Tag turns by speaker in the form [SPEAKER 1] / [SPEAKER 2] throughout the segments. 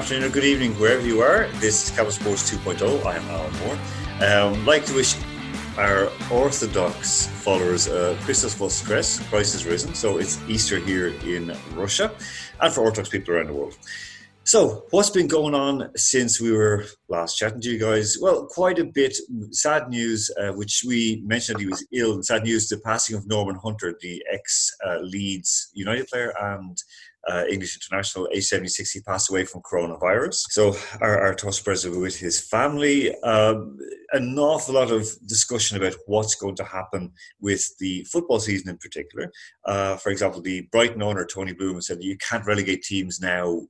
[SPEAKER 1] afternoon, or good evening, wherever you are. This is Capital Sports 2.0. I am Alan Moore. Um, like to wish our Orthodox followers uh, Christos Voskres, Christ has risen. So it's Easter here in Russia, and for Orthodox people around the world. So, what's been going on since we were last chatting to you guys? Well, quite a bit. Sad news, uh, which we mentioned he was ill. and Sad news: the passing of Norman Hunter, the ex uh, Leeds United player and uh, English international, age 76. He passed away from coronavirus. So our, our thoughts with his family. Um, an awful lot of discussion about what's going to happen with the football season in particular. Uh, for example, the Brighton owner Tony Bloom said you can't relegate teams now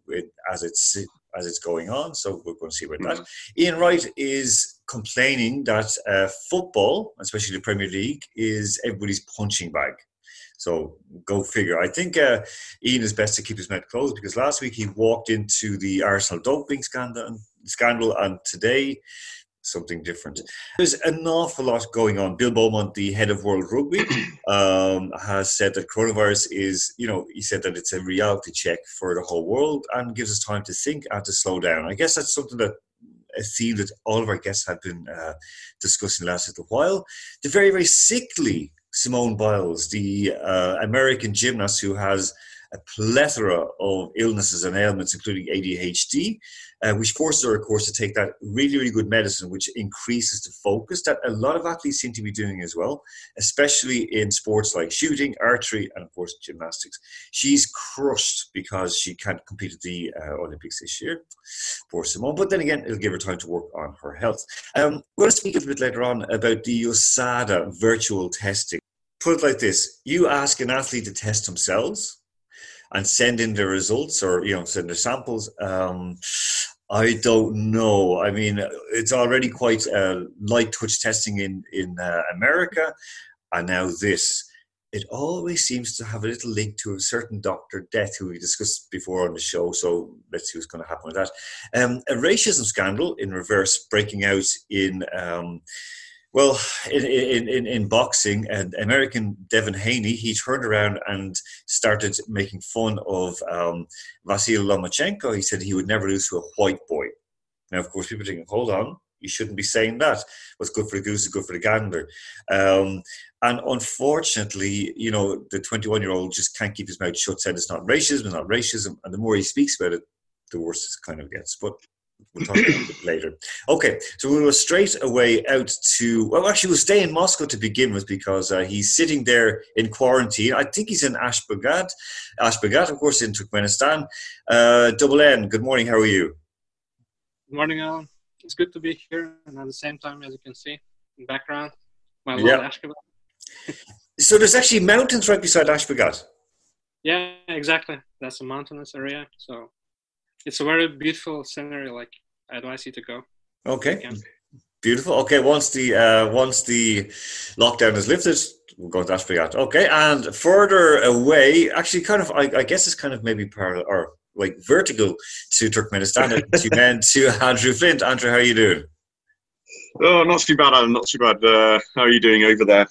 [SPEAKER 1] as it's as it's going on. So we're going to see about mm-hmm. that. Ian Wright is complaining that uh, football, especially the Premier League, is everybody's punching bag. So go figure. I think uh, Ian is best to keep his mouth closed because last week he walked into the Arsenal doping scandal, scandal and today something different. There's an awful lot going on. Bill Beaumont, the head of World Rugby, um, has said that coronavirus is, you know, he said that it's a reality check for the whole world and gives us time to think and to slow down. I guess that's something that a theme that all of our guests have been uh, discussing last little while. The very, very sickly Simone Biles, the uh, American gymnast who has a plethora of illnesses and ailments, including ADHD, uh, which forces her, of course, to take that really, really good medicine, which increases the focus that a lot of athletes seem to be doing as well, especially in sports like shooting, archery, and of course, gymnastics. She's crushed because she can't compete at the uh, Olympics this year. Poor Simone. But then again, it'll give her time to work on her health. Um, we're going to speak a bit later on about the USADA virtual testing. Put it like this you ask an athlete to test themselves and send in the results or you know send their samples um, i don't know. I mean it's already quite uh, light touch testing in in uh, america. And now this it always seems to have a little link to a certain doctor death who we discussed before on the show so let's see what's going to happen with that. Um, a racism scandal in reverse breaking out in um, well, in, in, in, in boxing, and American Devin Haney, he turned around and started making fun of um, Vasil Lomachenko. He said he would never lose to a white boy. Now, of course, people are thinking, hold on, you shouldn't be saying that. What's good for the goose is good for the gander. Um, and unfortunately, you know, the 21 year old just can't keep his mouth shut, said it's not racism, it's not racism. And the more he speaks about it, the worse it kind of gets. But We'll talk about it later. Okay, so we'll go straight away out to. Well, actually, we'll stay in Moscow to begin with because uh, he's sitting there in quarantine. I think he's in Ashgabat. Ashgabat, of course, in Turkmenistan. Uh, Double N, good morning. How are you?
[SPEAKER 2] Good morning, Alan. It's good to be here, and at the same time, as you can see in background, my yeah. Ashgabat.
[SPEAKER 1] so there's actually mountains right beside Ashgabat.
[SPEAKER 2] Yeah, exactly. That's a mountainous area. So it's a very beautiful scenery. Like I advise you to go.
[SPEAKER 1] Okay. Beautiful. Okay, once the uh, once the lockdown is lifted, we'll go to Ashgabat. Okay, and further away, actually, kind of, I, I guess it's kind of maybe parallel or like vertical to Turkmenistan. to men to Andrew Flint. Andrew, how are you doing?
[SPEAKER 3] Oh, not too bad, Alan. Not too bad. Uh, how are you doing over there?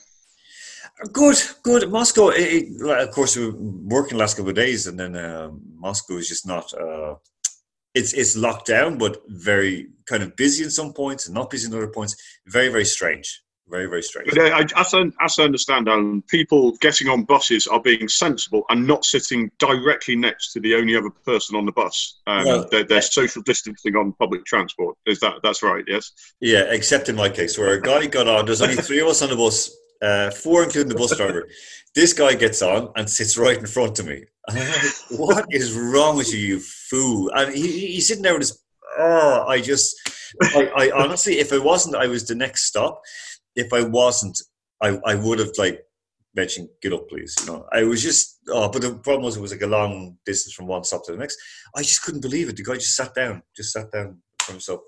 [SPEAKER 1] Good, good. Moscow, it, it, of course, we were working the last couple of days, and then uh, Moscow is just not. Uh, it's it's locked down, but very kind of busy in some points and not busy in other points. Very very strange. Very very strange.
[SPEAKER 3] But, uh, as, I, as I understand, Alan, people getting on buses are being sensible and not sitting directly next to the only other person on the bus. Um, well, they're, they're, social distancing on public transport. Is that that's right? Yes.
[SPEAKER 1] Yeah, except in my case, where a guy got on. There's only three of us on the bus, uh, four including the bus driver. This guy gets on and sits right in front of me. what is wrong with you, you fool? And he, he's sitting there with his, oh, I just, I, I honestly, if I wasn't, I was the next stop. If I wasn't, I, I would have like mentioned, get up, please. You know, I was just, oh, but the problem was it was like a long distance from one stop to the next. I just couldn't believe it. The guy just sat down, just sat down so,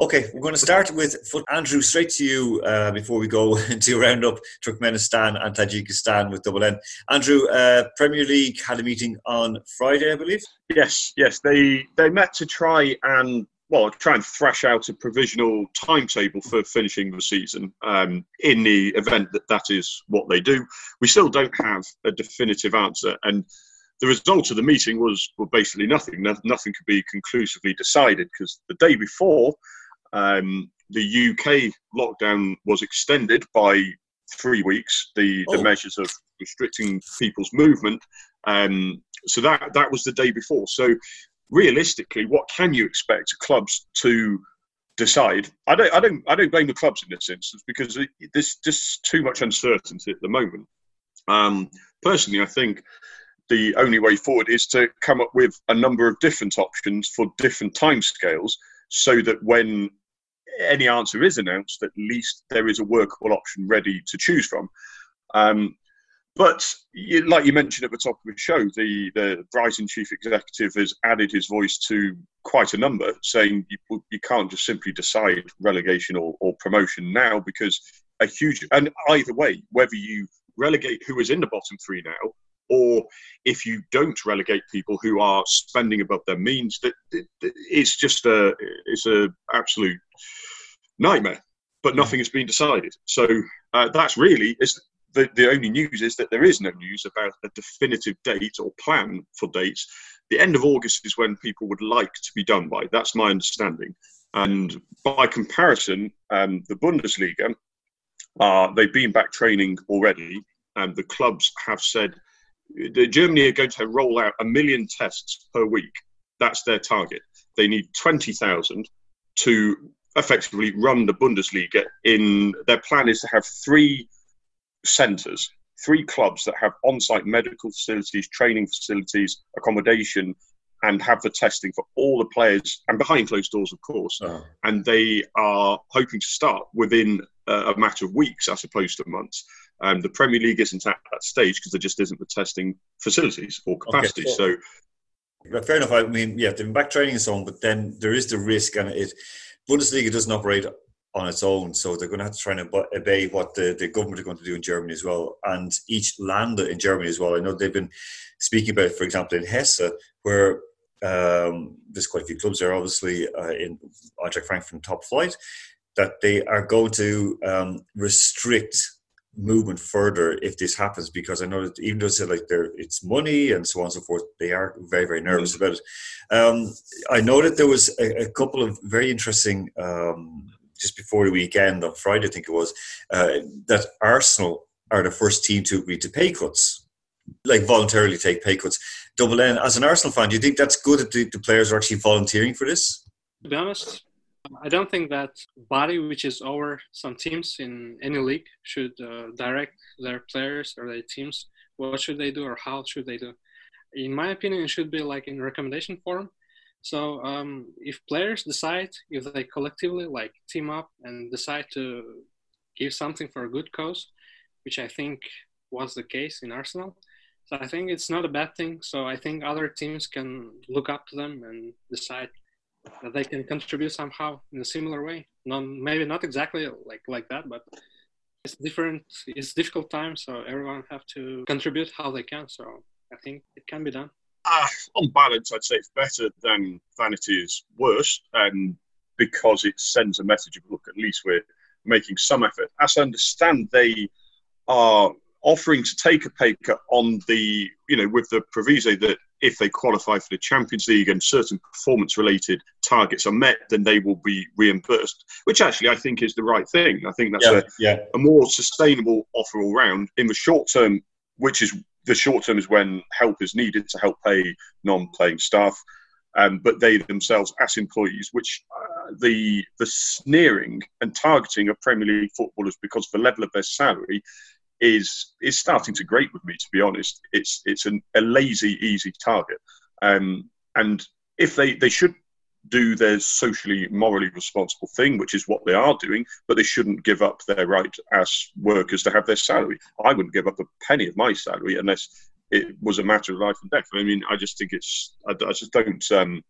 [SPEAKER 1] okay, we're going to start with Andrew. Straight to you uh, before we go into round up Turkmenistan and Tajikistan with Double N. Andrew, uh, Premier League had a meeting on Friday, I believe.
[SPEAKER 3] Yes, yes, they they met to try and well, try and thrash out a provisional timetable for finishing the season. Um, in the event that that is what they do, we still don't have a definitive answer, and the result of the meeting was well, basically nothing. No, nothing could be conclusively decided because the day before, um, the UK lockdown was extended by three weeks. The, oh. the measures of restricting people's movement. Um, so that that was the day before. So realistically, what can you expect clubs to decide? I don't I don't I don't blame the clubs in this instance because there's just too much uncertainty at the moment. Um, personally, I think the only way forward is to come up with a number of different options for different timescales so that when any answer is announced, at least there is a workable option ready to choose from. Um, but you, like you mentioned at the top of the show, the, the Brighton chief executive has added his voice to quite a number, saying you, you can't just simply decide relegation or, or promotion now because a huge, and either way, whether you relegate who is in the bottom three now or if you don't relegate people who are spending above their means, that it's just a it's a absolute nightmare. But nothing has been decided, so uh, that's really is the, the only news is that there is no news about a definitive date or plan for dates. The end of August is when people would like to be done by. That's my understanding. And by comparison, um, the Bundesliga, uh, they've been back training already, and the clubs have said Germany are going to roll out a million tests per week. That's their target. They need 20,000 to effectively run the Bundesliga. In their plan is to have three centres, three clubs that have on-site medical facilities, training facilities, accommodation, and have the testing for all the players and behind closed doors, of course. Oh. And they are hoping to start within a matter of weeks as opposed to months. Um, the Premier League isn't at that stage because there just isn't the testing facilities or capacity. Okay, so,
[SPEAKER 1] so, fair enough. I mean, yeah, they've been back training and so on, but then there is the risk, and it Bundesliga doesn't operate on its own, so they're going to have to try and obey what the, the government are going to do in Germany as well, and each land in Germany as well. I know they've been speaking about, for example, in Hesse, where um, there's quite a few clubs there, obviously uh, in Eintracht Frankfurt top flight, that they are going to um, restrict movement further if this happens because I know that even though it's like there it's money and so on and so forth, they are very very nervous mm-hmm. about it. Um, I know that there was a, a couple of very interesting um, just before the weekend on Friday, I think it was uh, that Arsenal are the first team to agree to pay cuts, like voluntarily take pay cuts. Double N, as an Arsenal fan, do you think that's good that the, the players are actually volunteering for this?
[SPEAKER 2] To be honest, I don't think that body which is over some teams in any league should uh, direct their players or their teams what should they do or how should they do. In my opinion, it should be like in recommendation form. So um, if players decide, if they collectively like team up and decide to give something for a good cause, which I think was the case in Arsenal, so I think it's not a bad thing. So I think other teams can look up to them and decide they can contribute somehow in a similar way. Not maybe not exactly like like that, but it's different. It's difficult time, so everyone have to contribute how they can. So I think it can be done.
[SPEAKER 3] Uh, on balance, I'd say it's better than vanity is worse, and because it sends a message of look, at least we're making some effort. As I understand, they are offering to take a pay cut on the, you know, with the proviso that if they qualify for the Champions League and certain performance related targets are met, then they will be reimbursed, which actually I think is the right thing. I think that's yeah, a, yeah. a more sustainable offer all round. In the short term, which is the short term is when help is needed to help pay non playing staff. Um, but they themselves, as employees, which uh, the the sneering and targeting of Premier League footballers because of the level of their salary is is starting to grate with me. To be honest, it's it's an, a lazy, easy target. Um, and if they they should do their socially morally responsible thing, which is what they are doing, but they shouldn't give up their right as workers to have their salary. I wouldn't give up a penny of my salary unless it was a matter of life and death. I mean, I just think it's I, I just don't um,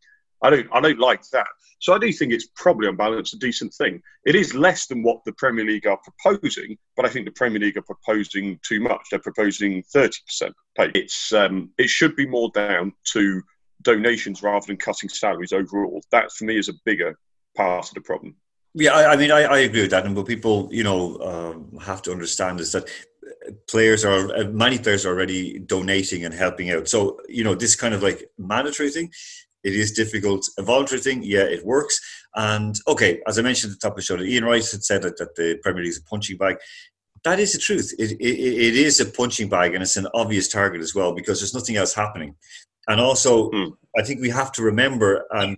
[SPEAKER 3] I don't I don't like that. So I do think it's probably on balance a decent thing. It is less than what the Premier League are proposing, but I think the Premier League are proposing too much. They're proposing thirty percent pay. It's um, it should be more down to donations rather than cutting salaries overall. That for me is a bigger part of the problem.
[SPEAKER 1] Yeah, I, I mean, I, I, agree with that. And what people, you know, um, have to understand is that players are uh, many players are already donating and helping out. So you know this kind of like mandatory thing. It is difficult. A voluntary thing, yeah, it works. And okay, as I mentioned at the top of the show, Ian Wright had said that, that the Premier League is a punching bag. That is the truth. It, it, it is a punching bag, and it's an obvious target as well because there's nothing else happening. And also, mm. I think we have to remember and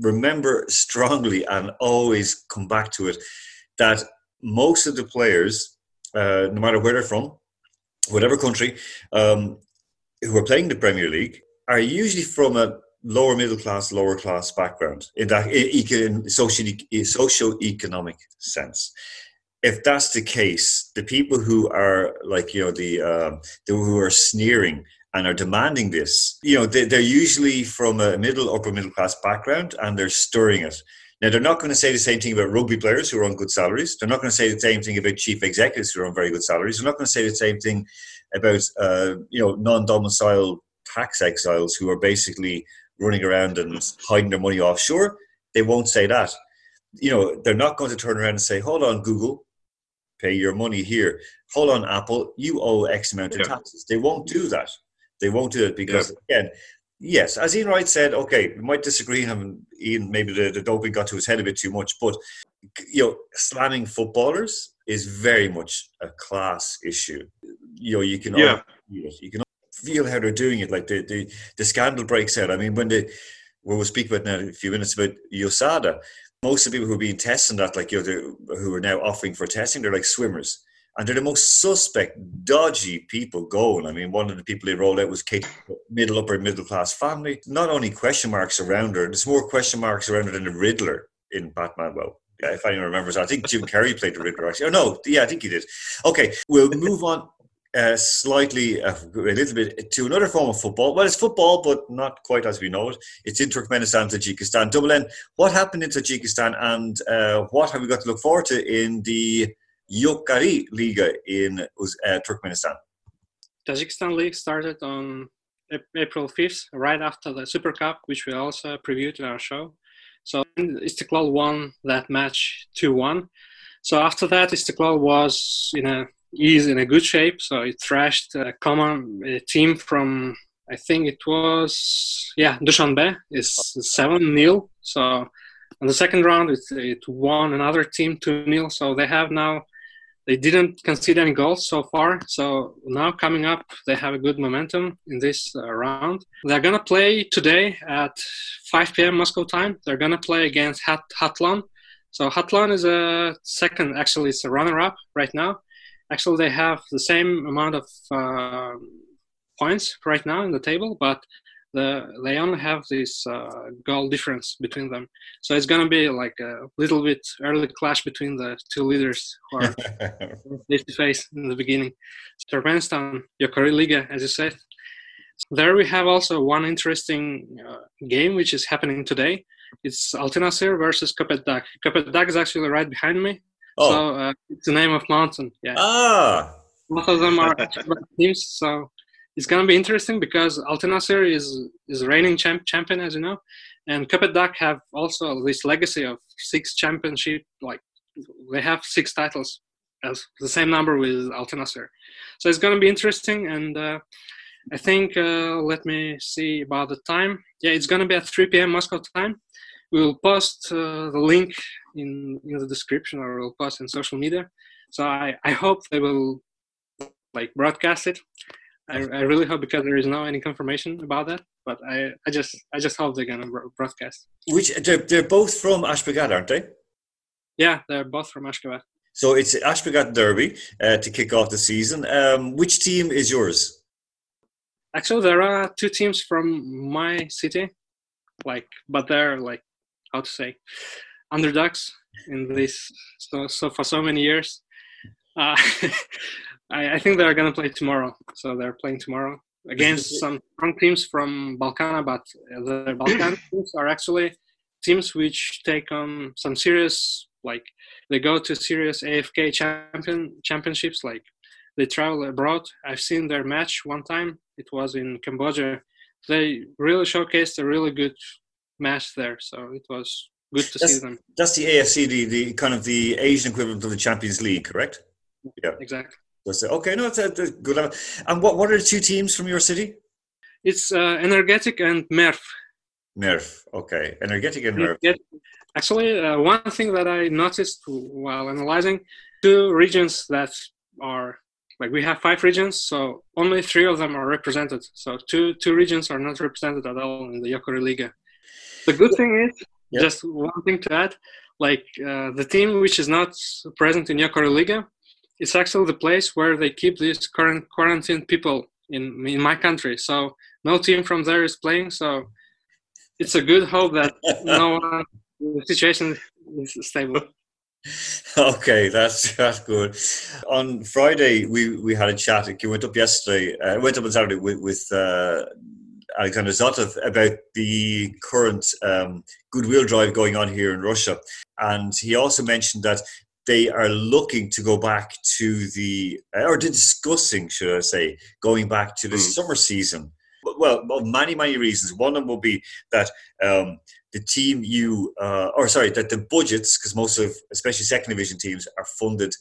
[SPEAKER 1] remember strongly and always come back to it that most of the players, uh, no matter where they're from, whatever country, um, who are playing the Premier League, are usually from a lower middle class, lower class background in that in socio economic sense. If that's the case, the people who are like you know the, uh, the who are sneering and are demanding this, you know, they, they're usually from a middle upper middle class background and they're stirring it. Now, they're not going to say the same thing about rugby players who are on good salaries. They're not going to say the same thing about chief executives who are on very good salaries. They're not going to say the same thing about, uh, you know, non-domicile tax exiles who are basically running around and hiding their money offshore. They won't say that. You know, they're not going to turn around and say, hold on, Google, pay your money here. Hold on, Apple, you owe X amount in yeah. taxes. They won't do that. They won't do it because, yeah. again, yes, as Ian Wright said, okay, we might disagree. Him, Ian, maybe the, the doping got to his head a bit too much, but you know, slamming footballers is very much a class issue. You know, you can yeah. you can feel how they're doing it. Like the the, the scandal breaks out. I mean, when the we'll speak about now in a few minutes about USADA. Most of the people who are being tested that, like you know, who are now offering for testing, they're like swimmers and they're the most suspect, dodgy people going. I mean, one of the people they rolled out was Kate, middle upper middle class family. Not only question marks around her, there's more question marks around her than the Riddler in Batman. Well, if anyone remembers, I think Jim Carrey played the Riddler. Actually, oh no, yeah, I think he did. Okay, we'll move on. Uh, slightly, uh, a little bit to another form of football. Well, it's football, but not quite as we know it. It's in Turkmenistan, Tajikistan. Double what happened in Tajikistan and uh, what have we got to look forward to in the Yokary Liga in uh, Turkmenistan.
[SPEAKER 2] Tajikistan League started on April 5th, right after the Super Cup, which we also previewed in our show. So Istiklol won that match 2-1. So after that, Istiklol was in a is in a good shape. So it thrashed a common a team from I think it was yeah Dushanbe is seven 0 So in the second round, it, it won another team two 0 So they have now they didn't concede any goals so far. So now coming up, they have a good momentum in this uh, round. They're gonna play today at 5 p.m. Moscow time. They're gonna play against Hat- Khatlon. So Khatlon is a second, actually, it's a runner-up right now. Actually, they have the same amount of uh, points right now in the table, but the, they only have this uh, goal difference between them. So it's gonna be like a little bit early clash between the two leaders who are face to face in the beginning. Turkmenistan, Yokary Liga, as you said. There we have also one interesting uh, game which is happening today. It's Altyn Asyr versus Köpetdag. Köpetdag is actually right behind me. Oh. So uh, it's the name of mountain. Yeah.
[SPEAKER 1] Ah.
[SPEAKER 2] Both of them are teams. So it's gonna be interesting because Altyn Asyr is is reigning champ, champion, as you know, and Köpetdag have also this legacy of six championship. Like they have six titles, as the same number with Altyn Asyr. So it's gonna be interesting, and uh, I think uh, let me see about the time. Yeah, it's gonna be at 3 p.m. Moscow time. We will post uh, the link in in the description, or we'll post in social media. So I I hope they will like broadcast it I, I really hope because there is no any confirmation about that. But I, I just I just hope they're gonna broadcast.
[SPEAKER 1] Which they're, they're both from Ashgabat, aren't they?
[SPEAKER 2] Yeah, they're both from Ashgabat.
[SPEAKER 1] So it's Ashgabat Derby uh, to kick off the season. Um, which team is yours?
[SPEAKER 2] Actually, there are two teams from my city, like, but they're like, how to say, underdogs in this. So, so for so many years, uh, I, I think they're going to play tomorrow. So they're playing tomorrow against some strong teams from Balkana, but the Balkan teams are actually teams which take on some serious, like they go to serious AFK champion championships. Like they travel abroad. I've seen their match one time. It was in Cambodia. They really showcased a really good match there. So it was good to
[SPEAKER 1] that's,
[SPEAKER 2] see them.
[SPEAKER 1] That's the AFC, the, the kind of the Asian equivalent of the Champions League, correct?
[SPEAKER 2] Yeah, exactly.
[SPEAKER 1] Okay, no, that's a good level. And what, what are the two teams from your city?
[SPEAKER 2] It's uh, Energetik and MERV.
[SPEAKER 1] MERV, okay. Energetik and MERV.
[SPEAKER 2] Actually, uh, one thing that I noticed while analyzing two regions that are like we have five regions, so only three of them are represented. So two two regions are not represented at all in the Yokary Liga. The good thing is, yep. just one thing to add, like uh, the team which is not present in Yokary Liga, it's actually the place where they keep these current quarantine people in in my country. So no team from there is playing. So it's a good hope that no one, the situation is stable.
[SPEAKER 1] Okay, that's that's good. On Friday, we, we had a chat. It went up yesterday. Uh, went up on Saturday with, with uh, Alexander Zotov about the current um, goodwill drive going on here in Russia, and he also mentioned that they are looking to go back to the or discussing, should I say, going back to the mm. summer season. Well, many many reasons. One of them will be that. Um, the team you, uh, or sorry, that the budgets, because most of, especially second division teams, are funded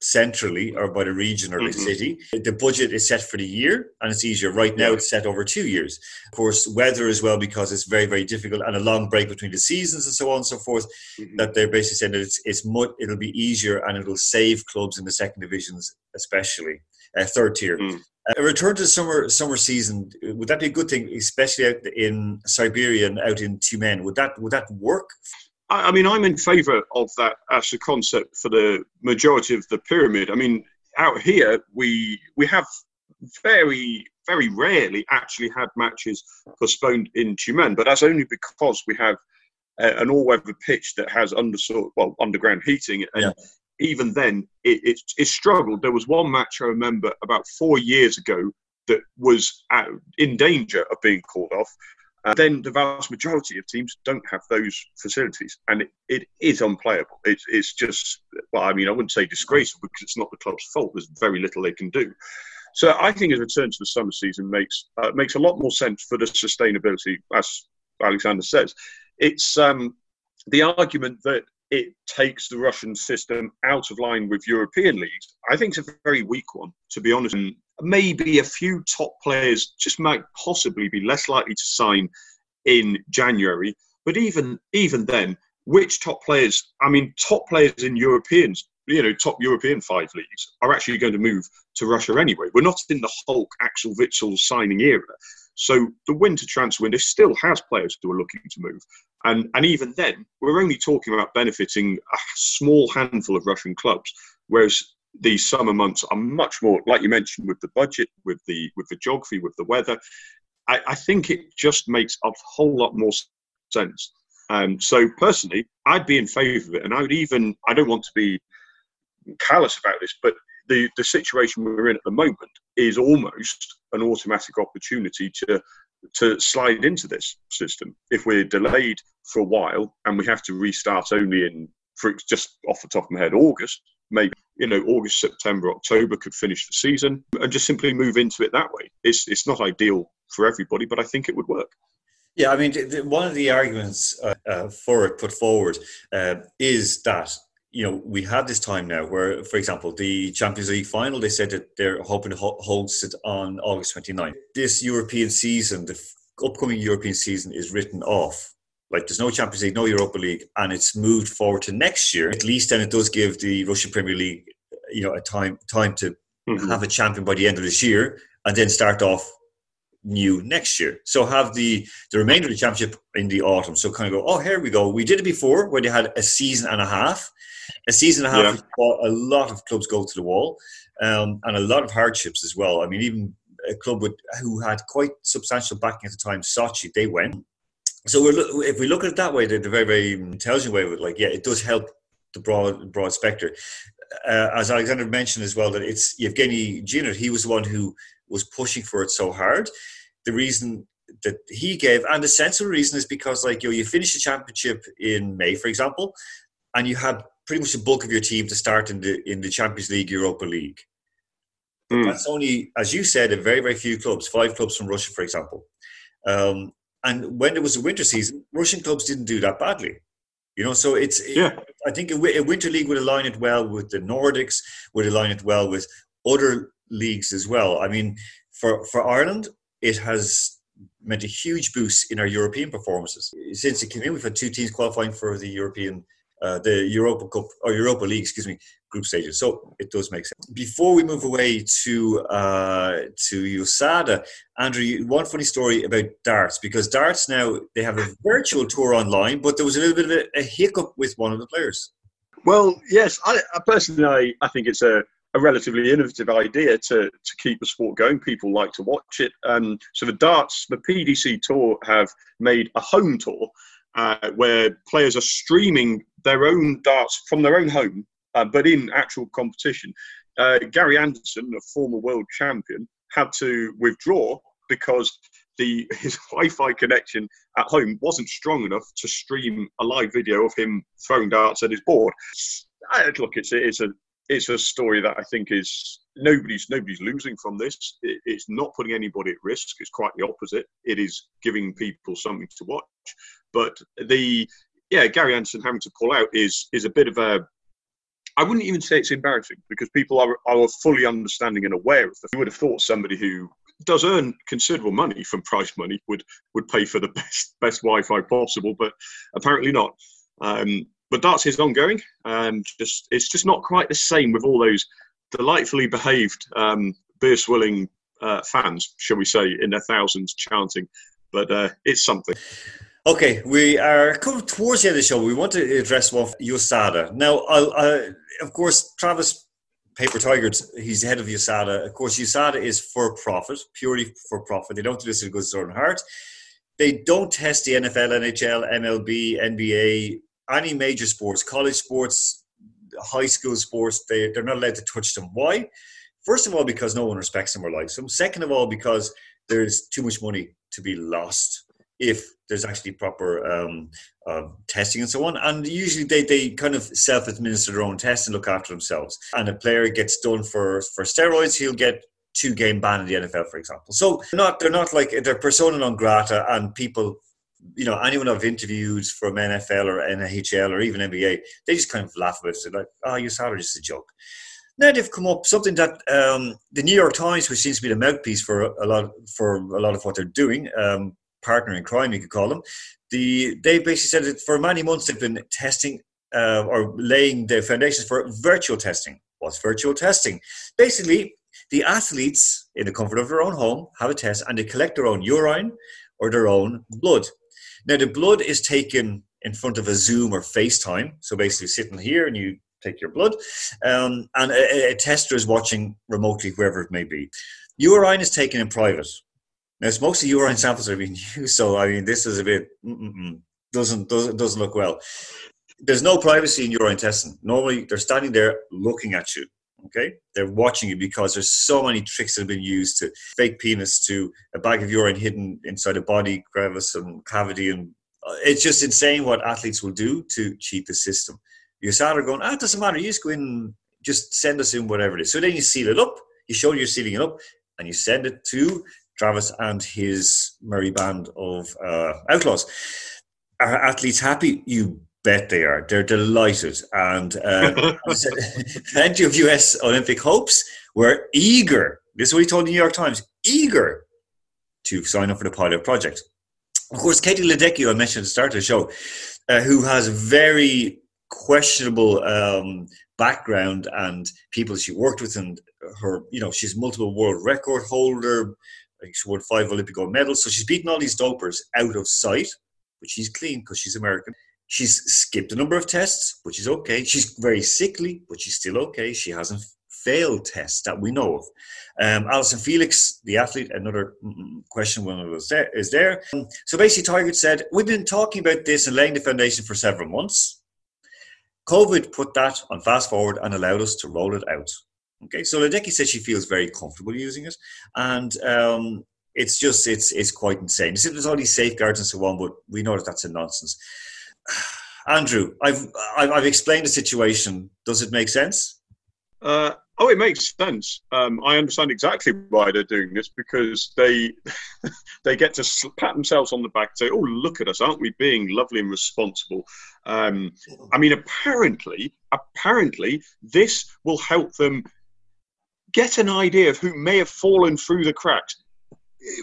[SPEAKER 1] centrally or by the region or the mm-hmm. city. The budget is set for the year and it's easier. Right now, it's set over two years. Of course, weather as well, because it's very, very difficult and a long break between the seasons and so on and so forth, mm-hmm. that they're basically saying that it's, it's mu- it'll be easier and it'll save clubs in the second divisions, especially uh, third tier. Mm. A return to the summer summer season would that be a good thing, especially out in Siberia and out in Tyumen? Would that would that work?
[SPEAKER 3] I mean, I'm in favour of that as a concept for the majority of the pyramid. I mean, out here we we have very very rarely actually had matches postponed in Tyumen, but that's only because we have uh, an all-weather pitch that has under well underground heating and. Yeah even then, it, it, it, struggled. There was one match I remember about four years ago that was at, in danger of being called off. Uh, then the vast majority of teams don't have those facilities, and it, it is unplayable. It's, it's just, well, I mean, I wouldn't say disgraceful because it's not the club's fault. There's very little they can do. So I think a return to the summer season makes uh, makes a lot more sense for the sustainability, as Alexander says. It's um, the argument that it takes the Russian system out of line with European leagues, I think it's a very weak one, to be honest. And maybe a few top players just might possibly be less likely to sign in January. But even even then, which top players? I mean, top players in Europeans, you know, top European five leagues are actually going to move to Russia anyway. We're not in the Hulk Axel Witsel signing era. So the winter transfer window still has players who are looking to move. And, and even then, we're only talking about benefiting a small handful of Russian clubs, whereas these summer months are much more, like you mentioned, with the budget, with the with the geography, with the weather. I, I think it just makes a whole lot more sense. Um, so personally, I'd be in favour of it, and I would even I don't want to be callous about this, but the the situation we're in at the moment is almost an automatic opportunity to to slide into this system. If we're delayed for a while and we have to restart only in, for just off the top of my head, August, maybe you know August, September, October could finish the season and just simply move into it that way. It's it's not ideal for everybody, but I think it would work.
[SPEAKER 1] Yeah, I mean, one of the arguments uh, uh, for it put forward uh, is that you know, we have this time now where, for example, the Champions League final, they said that they're hoping to host it on August 29th. This European season, the upcoming European season is written off. Like there's no Champions League, no Europa League, and it's moved forward to next year. At least then it does give the Russian Premier League, you know, a time time to mm-hmm. have a champion by the end of this year and then start off new next year. So have the the remainder of the championship in the autumn. So kind of go, oh, here we go. We did it before where they had a season and a half a season and a half, yeah. a lot of clubs go to the wall, um, and a lot of hardships as well. I mean, even a club with, who had quite substantial backing at the time, Sochi, they went. So we're, if we look at it that way, the, the very, very intelligent way, with like, yeah, it does help the broad, broad spectre. Uh, as Alexander mentioned as well, that it's Yevgeny Giner, he was the one who was pushing for it so hard. The reason that he gave, and the sensible reason is because, like, you know, you finish the championship in May, for example, and you have pretty much the bulk of your team to start in the in the Champions League, Europa League. Mm. That's only, as you said, a very very few clubs. Five clubs from Russia, for example. Um, and when there was a winter season, Russian clubs didn't do that badly. You know, so it's. Yeah. I think a, a winter league would align it well with the Nordics. Would align it well with other leagues as well. I mean, for for Ireland, it has meant a huge boost in our European performances. Since it came in, we've had two teams qualifying for the European, uh, the Europa Cup or Europa League, excuse me, group stages. So it does make sense. Before we move away to uh, to USADA, Andrew, one funny story about darts because darts now they have a virtual tour online, but there was a little bit of a, a hiccup with one of the players.
[SPEAKER 3] Well, yes, I, I personally I, I think it's a a relatively innovative idea to, to keep the sport going. People like to watch it. Um, so the darts, the PDC Tour have made a home tour uh, where players are streaming their own darts from their own home, uh, but in actual competition. Uh, Gary Anderson, a former world champion, had to withdraw because the his Wi-Fi connection at home wasn't strong enough to stream a live video of him throwing darts at his board. look, it's it's a it's a story that I think is nobody's nobody's losing from this. It, it's not putting anybody at risk. It's quite the opposite. It is giving people something to watch. But the yeah, Gary Anderson having to pull out is is a bit of a I wouldn't even say it's embarrassing because people are, are fully understanding and aware of it. You would have thought somebody who does earn considerable money from prize money would would pay for the best best Wi-Fi possible, but apparently not. Um, but darts is ongoing. Um, just it's just not quite the same with all those delightfully behaved um, beer swilling uh, fans, shall we say, in their thousands chanting. But uh, it's something.
[SPEAKER 1] Okay, we are coming towards the end of the show. We want to address one USADA. Now, of course, Travis Paper Tigers, he's head of USADA. Of course, USADA is for profit, purely for profit. They don't do this in good soul heart. They don't test the NFL, NHL, MLB, NBA, any major sports, college sports, high school sports, they, they're not allowed to touch them. Why? First of all, because no one respects them or likes them. Second of all, because there's too much money to be lost if there's actually proper um, uh, testing and so on. And usually they, they kind of self administer their own tests and look after themselves. And a player gets done for, for steroids, he'll get two game ban in the NFL, for example. So not they're not like they're persona non grata, and people you know, anyone I've interviewed from NFL or NHL or even NBA, they just kind of laugh about it. They're like, oh, you saw it, just a joke. Now they've come up something that um, the New York Times, which seems to be the mouthpiece for a lot for a lot of what they're doing, um, partner in crime, you could call them. The they basically said that for many months they've been testing uh, or laying the foundations for virtual testing. What's virtual testing? Basically, the athletes in the comfort of their own home have a test and they collect their own urine or their own blood now, the blood is taken in front of a Zoom or FaceTime. So basically, sitting here and you take your blood, um, and a, a, tester is watching remotely, wherever it may be. Urine is taken in private. Now, it's mostly urine samples are being used, so I mean, this is a bit doesn't doesn't doesn't look well. There's no privacy in urine testing. Normally, they're standing there looking at you. Okay, they're watching you because there's so many tricks that have been used to fake penis to a bag of urine hidden inside a body crevice and cavity, and uh, it's just insane what athletes will do to cheat the system. You start going, ah, it doesn't matter. You just go in, just send us in whatever it is. So then you seal it up. You show you're sealing it up, and you send it to Travis and his merry band of uh, outlaws. Are athletes happy? You bet they are. They're delighted. And uh, plenty of US Olympic hopes were eager, this is what he told the New York Times, eager to sign up for the pilot project. Of course, Katie Ledecky, I mentioned at the start of the show, uh, who has very questionable um, background and people she worked with and her, you know, she's multiple world record holder. She won five Olympic gold medals. So she's beaten all these dopers out of sight, but she's clean because she's American. She's skipped a number of tests, which is okay. She's very sickly, but she's still okay. She hasn't failed tests that we know of. Um, Allyson Felix, the athlete, another mm, mm, question when was there, is there. Um, so basically, Tygart said, We've been talking about this and laying the foundation for several months. COVID put that on fast forward and allowed us to roll it out. Okay, so Ledecky said she feels very comfortable using it, and um, it's just it's it's quite insane. There's all these safeguards and so on, but we know that that's a nonsense. Andrew, I've I've explained the situation. Does it make sense?
[SPEAKER 3] Uh, oh, it makes sense. Um, I understand exactly why they're doing this because they they get to pat themselves on the back and say, "Oh, look at us! Aren't we being lovely and responsible?" Um, I mean, apparently, apparently, this will help them get an idea of who may have fallen through the cracks,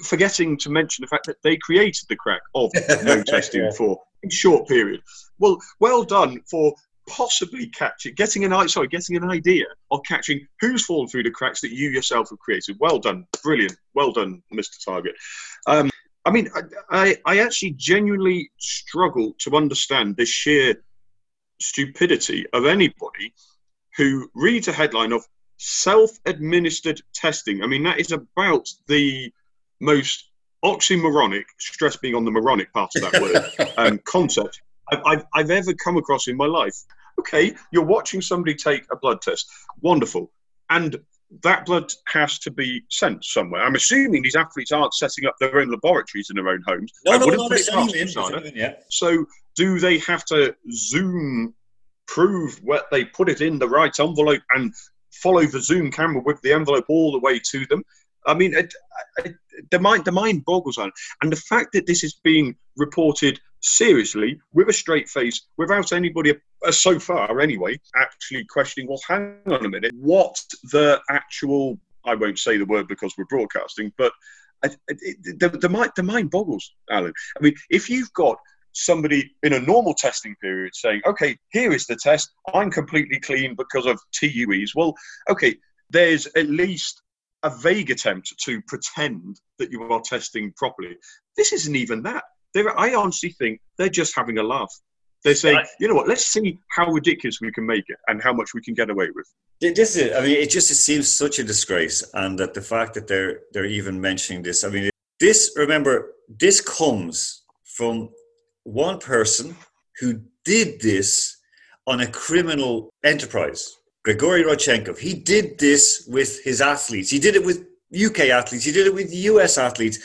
[SPEAKER 3] forgetting to mention the fact that they created the crack of no testing yeah. for a short period. Well, well done for possibly catching, getting an sorry, getting an idea of catching who's fallen through the cracks that you yourself have created. Well done, brilliant, well done, Mr. Tygart. Um, I mean, I, I, I actually genuinely struggle to understand the sheer stupidity of anybody who reads a headline of self-administered testing. I mean, that is about the most oxymoronic, stress being on the moronic part of that word, um, concept I've, I've, I've ever come across in my life. Okay, you're watching somebody take a blood test. Wonderful. And that blood has to be sent somewhere. I'm assuming these athletes aren't setting up their own laboratories in their own homes.
[SPEAKER 1] No, no, no, in,
[SPEAKER 3] yeah. So do they have to Zoom prove what they put it in the right envelope and follow the Zoom camera with the envelope all the way to them? I mean, it, it, the mind the mind boggles on, and the fact that this is being reported seriously with a straight face, without anybody uh, so far anyway, actually questioning. Well, hang on a minute, what the actual? I won't say the word because we're broadcasting, but the, the, mind, the mind boggles, Alan. I mean, if you've got somebody in a normal testing period saying, okay, here is the test, I'm completely clean because of TUEs. Well, okay, there's at least a vague attempt to pretend that you are testing properly. This isn't even that. They're, I honestly think they're just having a laugh. They're saying, you know what, let's see how ridiculous we can make it and how much we can get away with.
[SPEAKER 1] This is, I mean, it just it seems such a disgrace. And that the fact that they're, they're even mentioning this, I mean, this, remember, this comes from one person who did this on a criminal enterprise. Grigory Rodchenkov. He did this with his athletes. He did it with UK athletes. He did it with US athletes.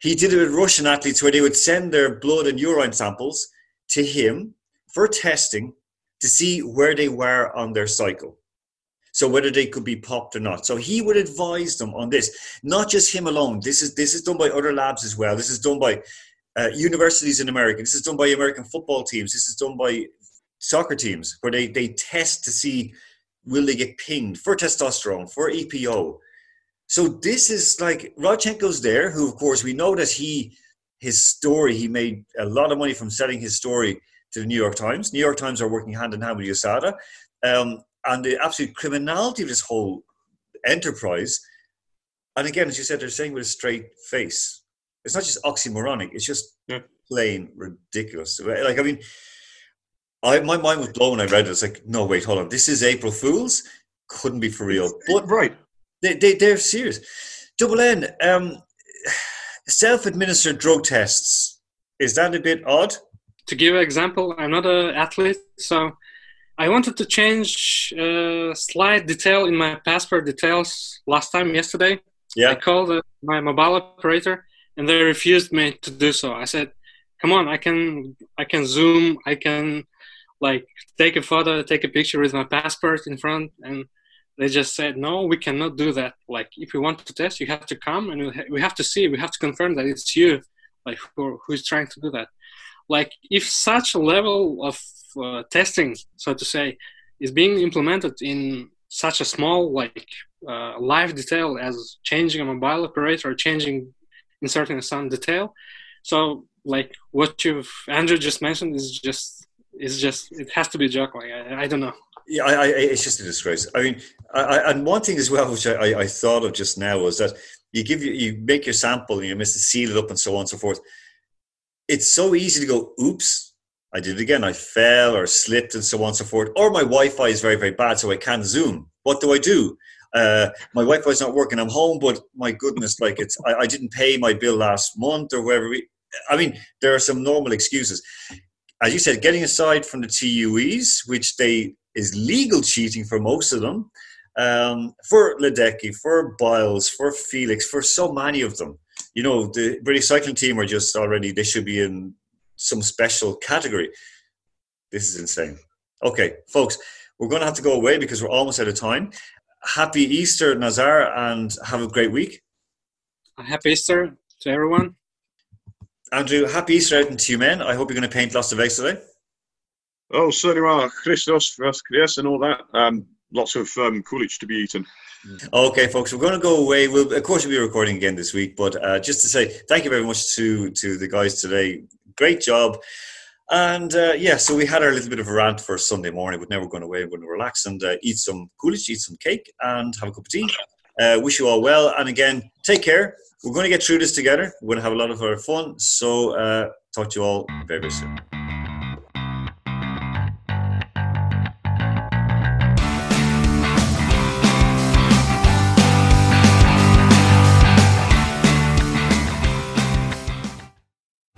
[SPEAKER 1] He did it with Russian athletes where they would send their blood and urine samples to him for testing to see where they were on their cycle. So whether they could be popped or not. So he would advise them on this. Not just him alone. This is this is done by other labs as well. This is done by uh, universities in America. This is done by American football teams. This is done by soccer teams where they, they test to see will they get pinged for testosterone, for EPO. So this is like Rodchenkov's there, who of course we know that he his story, he made a lot of money from selling his story to the New York Times. New York Times are working hand in hand with USADA. Um, and the absolute criminality of this whole enterprise. And again, as you said, they're saying with a straight face. It's not just oxymoronic, it's just yeah. plain ridiculous. Like, I mean, I my mind was blown when I read it. It's like, no, wait, hold on. This is April Fools. Couldn't be for real.
[SPEAKER 3] But right,
[SPEAKER 1] they they they're serious. Double N, um, self-administered drug tests. Is that a bit odd?
[SPEAKER 2] To give an example, I'm not an athlete, so I wanted to change a slight detail in my passport details last time yesterday.
[SPEAKER 1] Yeah.
[SPEAKER 2] I called uh, my mobile operator and they refused me to do so. I said, "Come on, I can I can zoom, I can like take a photo, take a picture with my passport in front, and they just said no, we cannot do that. Like if you want to test, you have to come and we have to see, we have to confirm that it's you, like who who's trying to do that. Like if such a level of uh, testing, so to say, is being implemented in such a small like uh, live detail as changing a mobile operator or changing inserting some detail so like what you've andrew just mentioned is just is just it has to be. Like I, I don't know.
[SPEAKER 1] Yeah, I, I, it's just a disgrace. I mean, I, and one thing as well, which I, thought of just now, was that you give you you make your sample and you miss to seal it up and so on and so forth. It's so easy to go, oops, I did it again. I fell or slipped and so on and so forth. Or my Wi-Fi is very very bad, so I can't Zoom. What do I do? Uh, my Wi-Fi is not working. I'm home, but my goodness, like it's I, I didn't pay my bill last month or whatever. We, I mean, there are some normal excuses as you said, getting aside from the TUEs, which they is legal cheating for most of them, um, for Ledecky, for Biles, for Felix, for so many of them. You know, the British cycling team are just already, they should be in some special category. This is insane. Okay, folks, we're going to have to go away because we're almost out of time. Happy Easter, Nazar, and have a great week.
[SPEAKER 2] Happy Easter to everyone.
[SPEAKER 1] Andrew, happy Easter out to you, men. I hope you're going to paint lots of eggs today.
[SPEAKER 3] Oh, certainly are. Christos, Christos, and all that. Um, lots of um, kulich to be eaten.
[SPEAKER 1] Okay, folks, we're going to go away. We'll, of course, we'll be recording again this week, but uh, just to say thank you very much to to the guys today. Great job. And uh, yeah, so we had our little bit of a rant for Sunday morning, but now we're going away. We're going to relax and uh, eat some kulich, eat some cake, and have a cup of tea. Uh, wish you all well. And again, take care. We're going to get through this together. We're going to have a lot of fun. So, uh, talk to you all very, very soon.